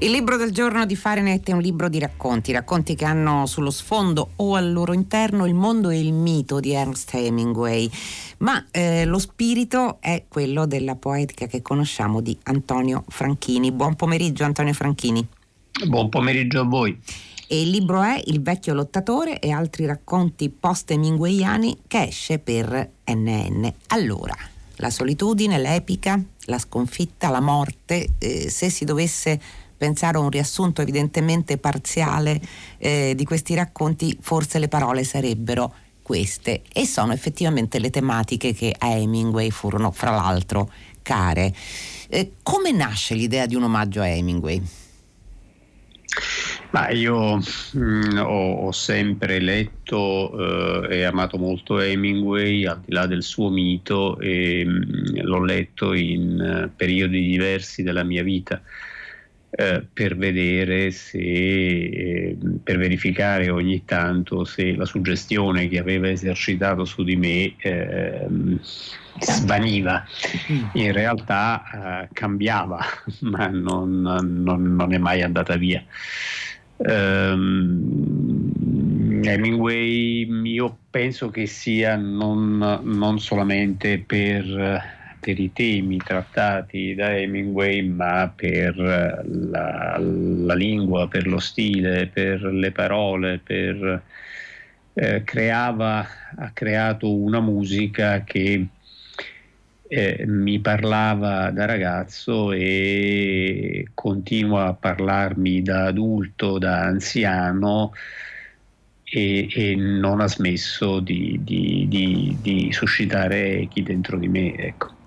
Il libro del giorno di Fahrenheit è un libro di racconti, racconti che hanno sullo sfondo o al loro interno il mondo e il mito di Ernst Hemingway, ma eh, lo spirito è quello della poetica che conosciamo di Antonio Franchini. Buon pomeriggio Antonio Franchini. Buon pomeriggio a voi. E il libro è Il vecchio lottatore e altri racconti post-hemingwayani che esce per NN. Allora, la solitudine, l'epica, la sconfitta, la morte, eh, se si dovesse pensare a un riassunto evidentemente parziale eh, di questi racconti, forse le parole sarebbero queste e sono effettivamente le tematiche che a Hemingway furono fra l'altro care. Eh, come nasce l'idea di un omaggio a Hemingway? Ma io mh, mm, ho, ho, sempre letto eh, e amato molto Hemingway, al di là del suo mito, e mh, mm, l'ho letto in uh, periodi diversi della mia vita. Eh, per vedere se, eh, per verificare ogni tanto se la suggestione che aveva esercitato su di me eh, svaniva. Mm. In realtà eh, cambiava, ma non, non, non, è mai andata via. Um, Hemingway io penso che sia non, non solamente per per i temi trattati da Hemingway, ma per la, la lingua, per lo stile, per le parole, per, eh, creava, ha creato una musica che eh, mi parlava da ragazzo e continua a parlarmi da adulto, da anziano e, e non ha smesso di, di, di, di suscitare chi dentro di me. Ecco.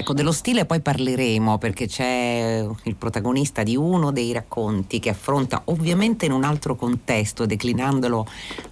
Ecco, dello stile poi parleremo perché c'è il protagonista di uno dei racconti che affronta ovviamente in un altro contesto, declinandolo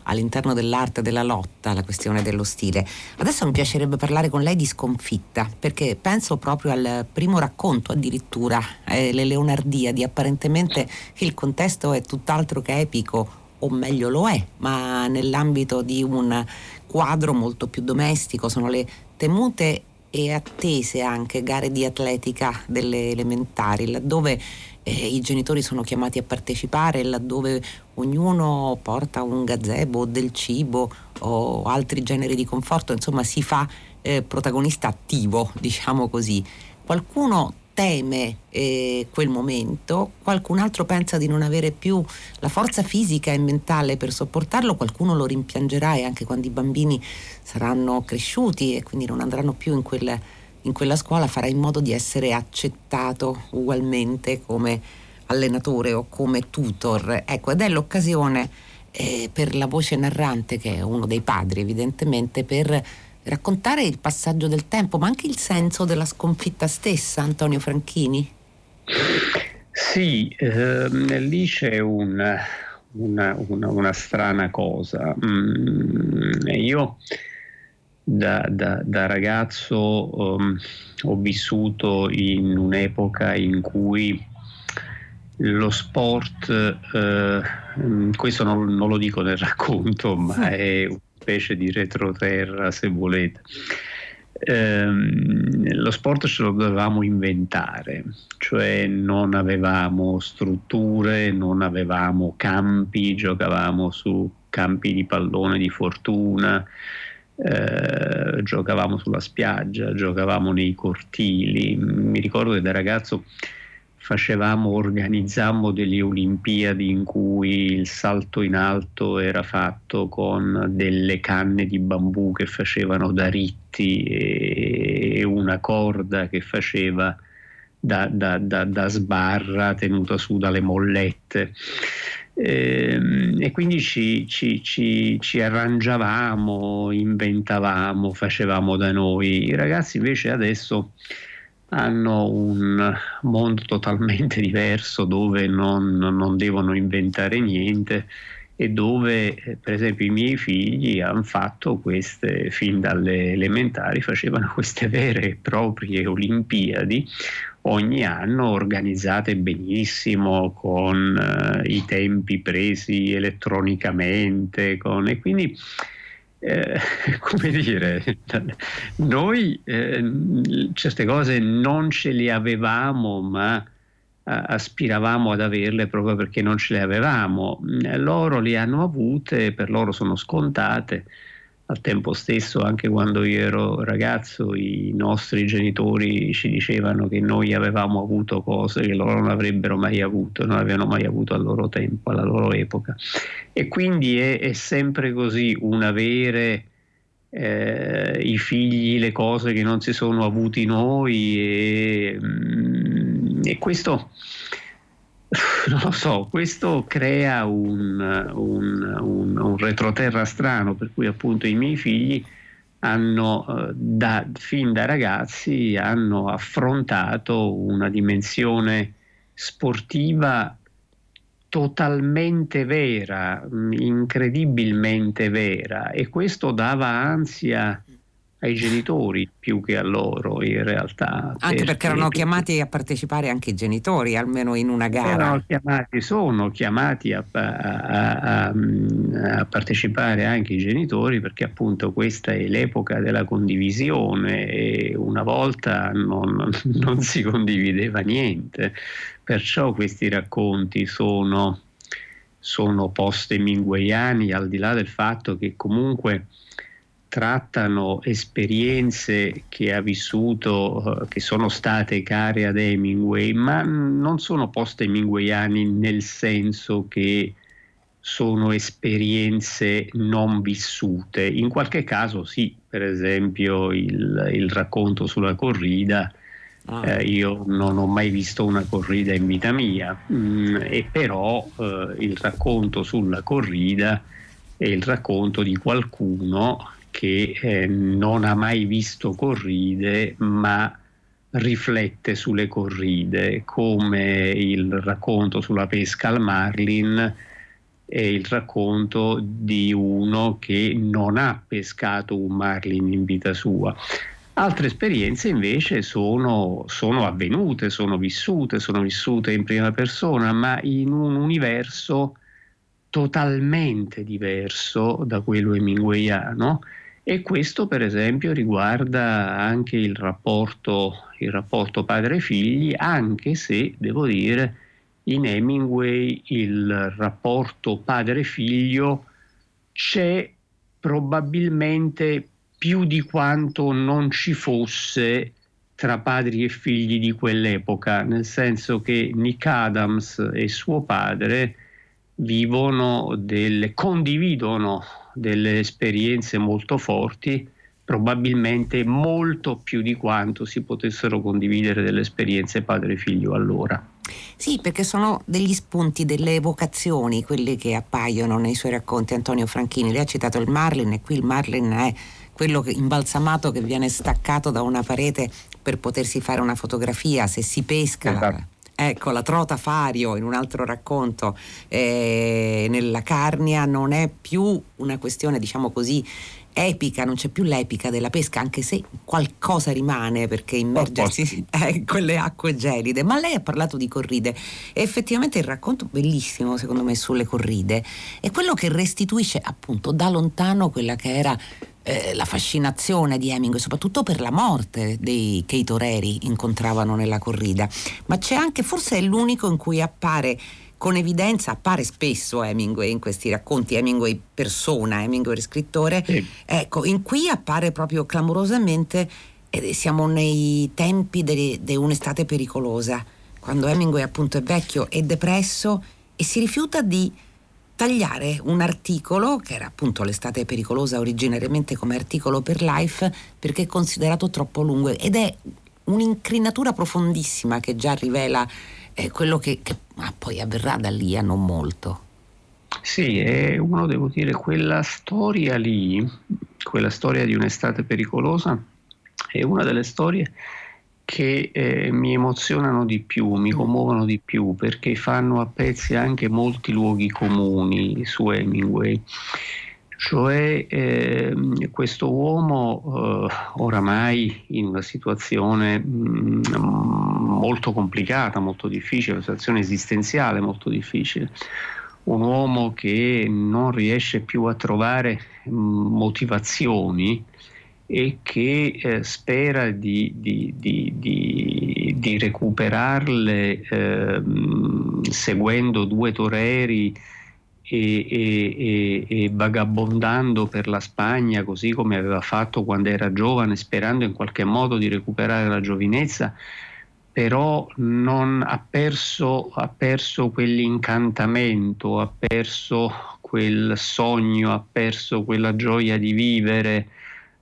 all'interno dell'arte della lotta, la questione dello stile. Adesso mi piacerebbe parlare con lei di sconfitta perché penso proprio al primo racconto addirittura, eh, Le Leonardiadi, apparentemente il contesto è tutt'altro che epico o meglio lo è, ma nell'ambito di un quadro molto più domestico, sono le temute e attese anche gare di atletica delle elementari, laddove eh, i genitori sono chiamati a partecipare, laddove ognuno porta un gazebo, del cibo o altri generi di conforto, insomma si fa eh, protagonista attivo, diciamo così. Qualcuno teme eh, quel momento, qualcun altro pensa di non avere più la forza fisica e mentale per sopportarlo, qualcuno lo rimpiangerà e anche quando i bambini saranno cresciuti e quindi non andranno più in, quel, in quella scuola farà in modo di essere accettato ugualmente come allenatore o come tutor. Ecco, ed è l'occasione eh, per la voce narrante, che è uno dei padri evidentemente, per raccontare il passaggio del tempo, ma anche il senso della sconfitta stessa, Antonio Franchini? Sì, ehm, lì c'è un, una, una, una, strana cosa. Mm, io da, da, da ragazzo um, ho vissuto in un'epoca in cui lo sport, eh, mm, questo non, non, lo dico nel racconto, ma è specie di retroterra, se volete. Ehm, lo sport ce lo dovevamo inventare, cioè non avevamo strutture, non avevamo campi, giocavamo su campi di pallone di fortuna, eh, giocavamo sulla spiaggia, giocavamo nei cortili. Mi ricordo che da ragazzo facevamo, organizzammo delle Olimpiadi in cui il salto in alto era fatto con delle canne di bambù che facevano da ritti e una corda che faceva da, da, da, da sbarra tenuta su dalle mollette. E, ehm, e quindi ci, ci, ci, ci, arrangiavamo, inventavamo, facevamo da noi. I ragazzi invece adesso hanno un mondo totalmente diverso dove non, non devono inventare niente e dove eh, per esempio i miei figli hanno fatto queste, fin dalle elementari, facevano queste vere e proprie Olimpiadi. Ogni anno organizzate benissimo con uh, i tempi presi elettronicamente con, e quindi eh, come dire, noi eh, certe cose non ce le avevamo, ma aspiravamo ad averle proprio perché non ce le avevamo. Loro le hanno avute, per loro sono scontate al tempo stesso, anche quando io ero ragazzo, i nostri genitori ci dicevano che noi avevamo avuto cose che loro non avrebbero mai avuto, non avevano mai avuto al loro tempo, alla loro epoca. E quindi è, è sempre così un avere eh, i figli, le cose che non si sono avuti noi e, mm, e questo non lo so, questo crea un, un, un, un, retroterra strano per cui appunto i miei figli hanno eh, da, fin da ragazzi hanno affrontato una dimensione sportiva totalmente vera, incredibilmente vera e questo dava ansia ai genitori più che a loro in realtà. Anche perché erano chiamati a partecipare anche i genitori, almeno in una gara. Chiamati, sono chiamati a, a, a, a, partecipare anche i genitori perché appunto questa è l'epoca della condivisione e una volta non, non si condivideva niente, perciò questi racconti sono, sono post-hemingwayani al di là del fatto che comunque trattano esperienze che ha vissuto, eh, che sono state care ad Hemingway, ma non sono post-hemingwayani nel senso che sono esperienze non vissute. In qualche caso sì, per esempio il, il racconto sulla corrida, ah. eh, io non ho mai visto una corrida in vita mia, mm, e però eh, il racconto sulla corrida è il racconto di qualcuno che eh, non ha mai visto corride, ma riflette sulle corride, come il racconto sulla pesca al marlin e il racconto di uno che non ha pescato un marlin in vita sua. Altre esperienze invece sono, sono, avvenute, sono vissute, sono vissute in prima persona, ma in un universo totalmente diverso da quello hemingwayano e questo per esempio riguarda anche il rapporto, il rapporto padre-figli, anche se devo dire in Hemingway il rapporto padre-figlio c'è probabilmente più di quanto non ci fosse tra padri e figli di quell'epoca, nel senso che Nick Adams e suo padre vivono delle, condividono delle esperienze molto forti, probabilmente molto più di quanto si potessero condividere delle esperienze padre-figlio allora. Sì, perché sono degli spunti, delle evocazioni, quelle che appaiono nei suoi racconti. Antonio Franchini, lei ha citato il Marlin e qui il Marlin è quello che, imbalsamato che viene staccato da una parete per potersi fare una fotografia, se si pesca. Esatto Ecco, la trota fario in un altro racconto eh, nella Carnia non è più una questione, diciamo così, epica, non c'è più l'epica della pesca, anche se qualcosa rimane perché immergersi in quelle acque gelide. Ma lei ha parlato di corride e effettivamente il racconto bellissimo, secondo me, sulle corride è quello che restituisce appunto da lontano quella che era eh, la fascinazione di Hemingway, soprattutto per la morte dei che i toreri incontravano nella corrida, ma c'è anche, forse è l'unico in cui appare con evidenza, appare spesso Hemingway in questi racconti, Hemingway persona, Hemingway scrittore, sì. ecco, in cui appare proprio clamorosamente, eh, siamo nei tempi di un'estate pericolosa, quando Hemingway appunto è vecchio e depresso e si rifiuta di tagliare un articolo, che era appunto l'estate pericolosa originariamente come articolo per Life, perché è considerato troppo lungo ed è un'incrinatura profondissima che già rivela eh, quello che, che ah, poi avverrà da lì a non molto. Sì, è uno, devo dire, quella storia lì, quella storia di un'estate pericolosa, è una delle storie che eh, mi emozionano di più, mi commuovono di più perché fanno a pezzi anche molti luoghi comuni su Hemingway. Cioè eh, questo uomo eh, oramai in una situazione mh, mm, molto complicata, molto difficile, una situazione esistenziale molto difficile, un uomo che non riesce più a trovare mh, motivazioni e che eh, spera di, di, di, di recuperarle eh, seguendo due toreri e, e, e, vagabondando per la Spagna così come aveva fatto quando era giovane, sperando in qualche modo di recuperare la giovinezza, però non ha perso, ha perso quell'incantamento, ha perso quel sogno, ha perso quella gioia di vivere,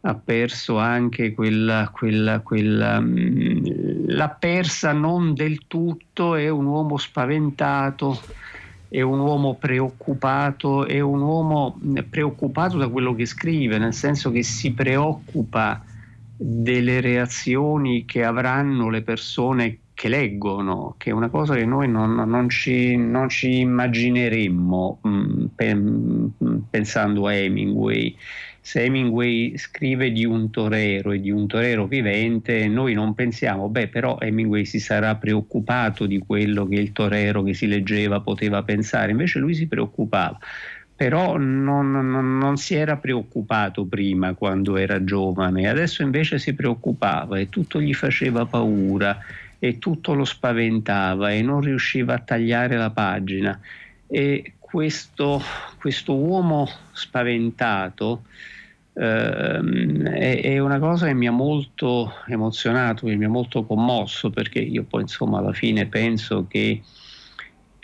ha perso anche quella, quella, quella mm, l'ha persa non del tutto, è un uomo spaventato è un uomo preoccupato, è un uomo preoccupato da quello che scrive, nel senso che si preoccupa delle reazioni che avranno le persone che leggono, che è una cosa che noi non, non, ci, non ci, immagineremmo mh, mm, pen, pensando a Hemingway se Hemingway scrive di un torero e di un torero vivente, noi non pensiamo, beh, però Hemingway si sarà preoccupato di quello che il torero che si leggeva poteva pensare, invece lui si preoccupava. Però non, non, non si era preoccupato prima quando era giovane, adesso invece si preoccupava e tutto gli faceva paura e tutto lo spaventava e non riusciva a tagliare la pagina. E questo, questo uomo spaventato Uh, è, una cosa che mi ha molto emozionato, che mi ha molto commosso, perché io poi insomma alla fine penso che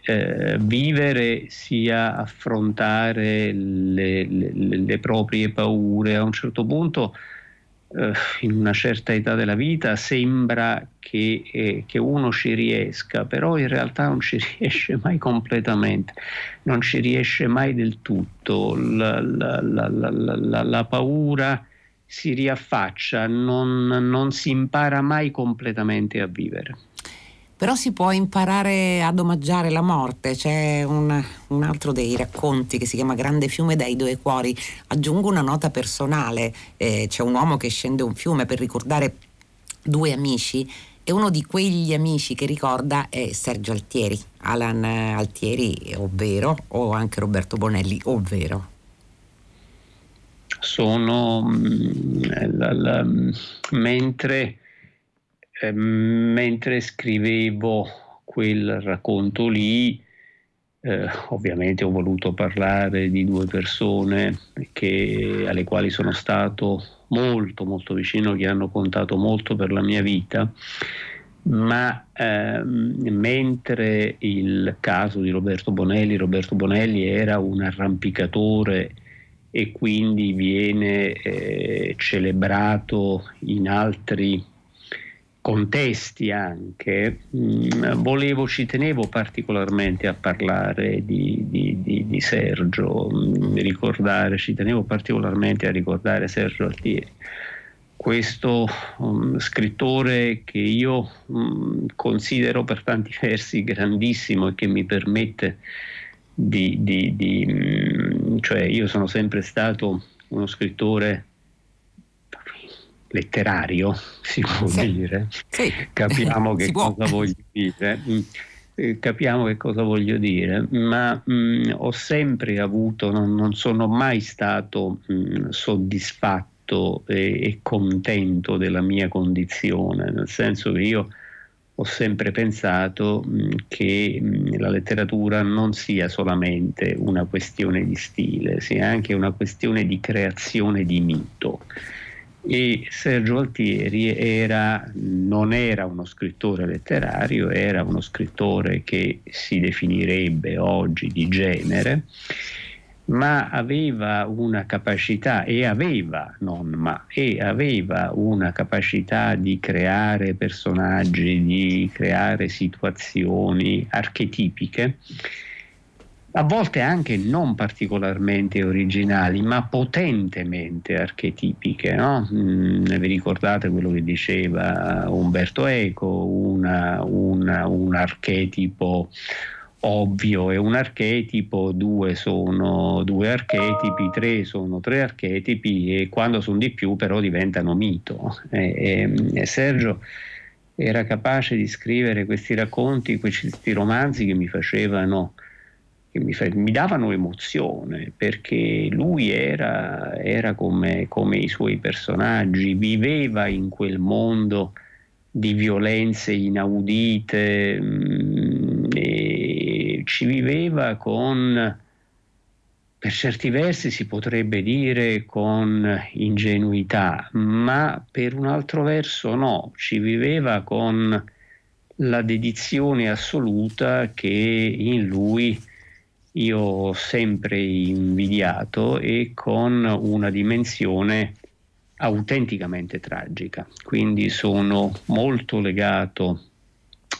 eh, vivere sia affrontare le, le, le, proprie paure. A un certo punto eh, in una certa età della vita sembra che, eh, che, uno ci riesca, però in realtà non ci riesce mai completamente, non ci riesce mai del tutto. La, la, la, la paura si riaffaccia, non, non si impara mai completamente a vivere però si può imparare ad omaggiare la morte. C'è un, un, altro dei racconti che si chiama Grande fiume dai due cuori. Aggiungo una nota personale, eh, c'è un uomo che scende un fiume per ricordare due amici e uno di quegli amici che ricorda è Sergio Altieri, Alan Altieri, ovvero, o anche Roberto Bonelli, ovvero. Sono mm, la, la, mentre eh, mentre scrivevo quel racconto lì, eh, ovviamente ho voluto parlare di due persone che, alle quali sono stato molto molto vicino, che hanno contato molto per la mia vita, ma ehm, mentre il caso di Roberto Bonelli, Roberto Bonelli era un arrampicatore e quindi viene eh, celebrato in altri contesti anche, mm, volevo, ci tenevo particolarmente a parlare di, di, di, di Sergio, mm, ricordare, ci tenevo particolarmente a ricordare Sergio Altieri, questo um, scrittore che io um, considero per tanti versi grandissimo e che mi permette di, mh, cioè io sono sempre stato uno scrittore letterario, si può sì. dire. Sì. Capiamo che cosa voglio dire. Mm. Eh, capiamo che cosa voglio dire, ma mh, mm, ho sempre avuto, non, non sono mai stato mh, mm, soddisfatto e, e, contento della mia condizione, nel senso che io ho sempre pensato mh, che la letteratura non sia solamente una questione di stile, sia anche una questione di creazione di mito e Sergio Altieri era, non era uno scrittore letterario, era uno scrittore che si definirebbe oggi di genere, ma aveva una capacità e aveva, non ma, e aveva una capacità di creare personaggi, di creare situazioni archetipiche a volte anche non particolarmente originali, ma potentemente archetipiche. No? Mm, vi ricordate quello che diceva Umberto Eco, una, una, un archetipo ovvio e un archetipo, due sono due archetipi, tre sono tre archetipi e quando sono di più però diventano mito. E, e, e Sergio era capace di scrivere questi racconti, questi romanzi che mi facevano che mi, mi, davano emozione perché lui era, era come, come, i suoi personaggi, viveva in quel mondo di violenze inaudite, mh, mm, ci viveva con, per certi versi si potrebbe dire con ingenuità, ma per un altro verso no, ci viveva con la dedizione assoluta che in lui io ho sempre invidiato e con una dimensione autenticamente tragica. Quindi sono molto legato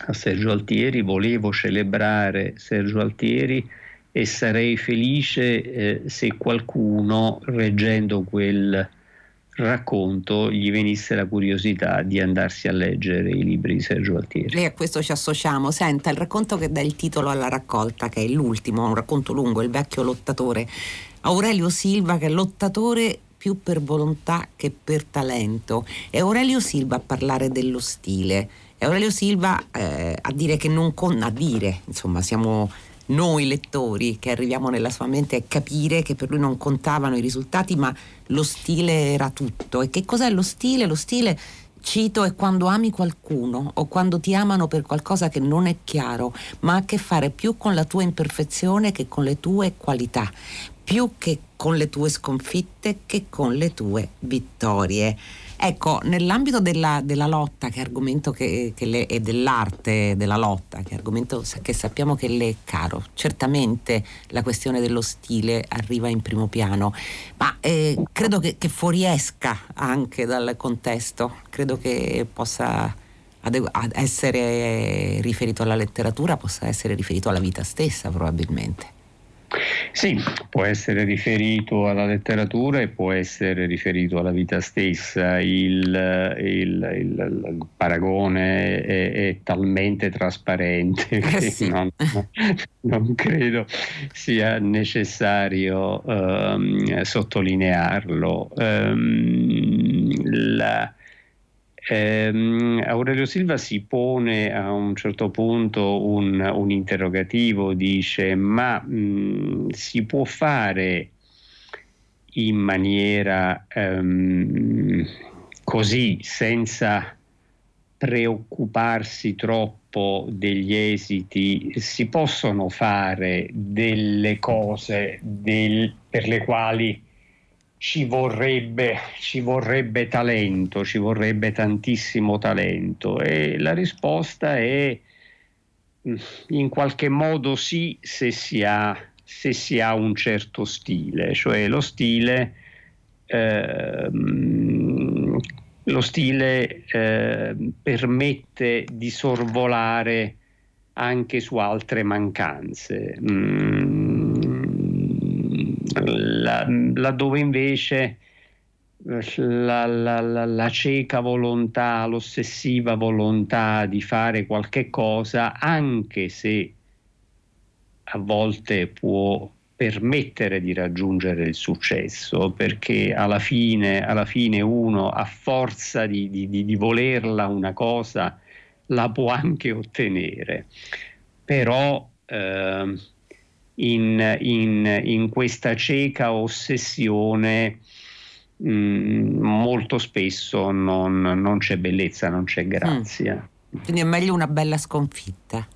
a Sergio Altieri, volevo celebrare Sergio Altieri e sarei felice eh, se qualcuno, reggendo quel racconto, gli venisse la curiosità di andarsi a leggere i libri di Sergio Altieri. E a questo ci associamo. Senta, il racconto che dà il titolo alla raccolta, che è l'ultimo, un racconto lungo, Il vecchio lottatore, Aurelio Silva, che è lottatore più per volontà che per talento. È Aurelio Silva a parlare dello stile. È Aurelio Silva eh, a dire che non con... a dire, insomma, siamo noi lettori che arriviamo nella sua mente a capire che per lui non contavano i risultati, ma lo stile era tutto. E che cos'è lo stile? Lo stile Cito è quando ami qualcuno o quando ti amano per qualcosa che non è chiaro, ma ha a che fare più con la tua imperfezione che con le tue qualità più che con le tue sconfitte che con le tue vittorie. Ecco, nell'ambito della, della lotta, che argomento che, che le, e dell'arte della lotta, che argomento che sappiamo che le è caro, certamente la questione dello stile arriva in primo piano, ma eh, credo che, che fuoriesca anche dal contesto, credo che possa essere riferito alla letteratura, possa essere riferito alla vita stessa probabilmente. Sì, può essere riferito alla letteratura e può essere riferito alla vita stessa. Il, il, il, il paragone è, è, talmente trasparente eh che sì. non, non, credo sia necessario um, sottolinearlo. Um, la, eh, Aurelio Silva si pone a un certo punto un, un interrogativo, dice ma mh, si può fare in maniera ehm, così senza preoccuparsi troppo degli esiti, si possono fare delle cose del, per le quali ci vorrebbe, ci vorrebbe talento, ci vorrebbe tantissimo talento e la risposta è mm, in qualche modo sì se si ha, se si ha un certo stile, cioè lo stile, eh, lo stile eh, permette di sorvolare anche su altre mancanze. Mm, laddove invece la, la, la, la, cieca volontà, l'ossessiva volontà di fare qualche cosa, anche se a volte può permettere di raggiungere il successo, perché alla fine, alla fine uno a forza di, di, di volerla una cosa la può anche ottenere, però eh, in, in, in questa cieca ossessione mh, mm, molto spesso non, non, c'è bellezza, non c'è grazia. Mm. Quindi è meglio una bella sconfitta.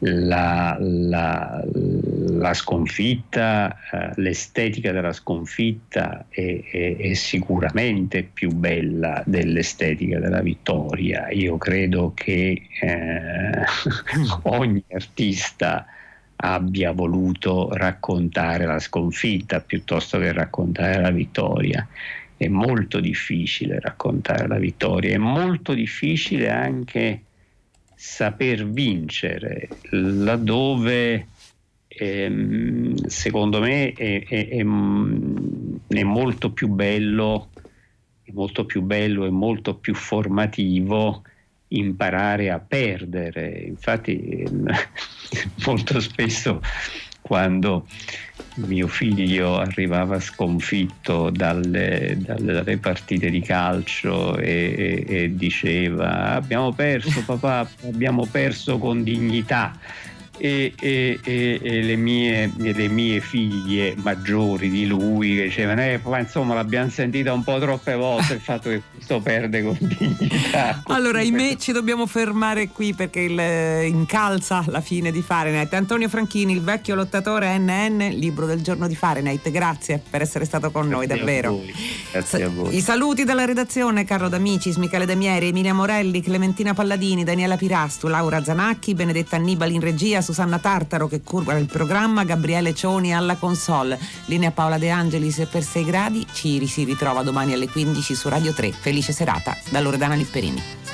La, la, la sconfitta, eh, l'estetica della sconfitta è, è, è, sicuramente più bella dell'estetica della vittoria. Io credo che eh, ogni artista abbia voluto raccontare la sconfitta piuttosto che raccontare la vittoria. È molto difficile raccontare la vittoria, è molto difficile anche saper vincere, laddove ehm, secondo me è, è, è, è, molto più bello, è molto più bello e molto più formativo imparare a perdere. Infatti molto spesso quando mio figlio arrivava sconfitto dalle, dalle, dalle partite di calcio e, e, e, diceva abbiamo perso papà, abbiamo perso con dignità. E, e, e, e le, mie, le, mie, figlie maggiori di lui che dicevano eh, ma insomma l'abbiamo sentita un po' troppe volte il fatto che questo perde con dignità allora ahimè ci dobbiamo fermare qui perché il, eh, incalza la fine di Fahrenheit. Antonio Franchini il vecchio lottatore NN libro del giorno di Fahrenheit. Grazie per essere stato con Grazie noi davvero. Grazie a voi. I saluti dalla redazione Carlo D'Amicis Michele Demieri Emilia Morelli Clementina Palladini Daniela Pirastu Laura Zanacchi Benedetta Annibali in regia Susanna Tartaro che curva il programma, Gabriele Cioni alla console. Linea Paola De Angelis per 6 gradi. Ci si ritrova domani alle 15 su Radio 3. Felice serata da Loredana Lipperini.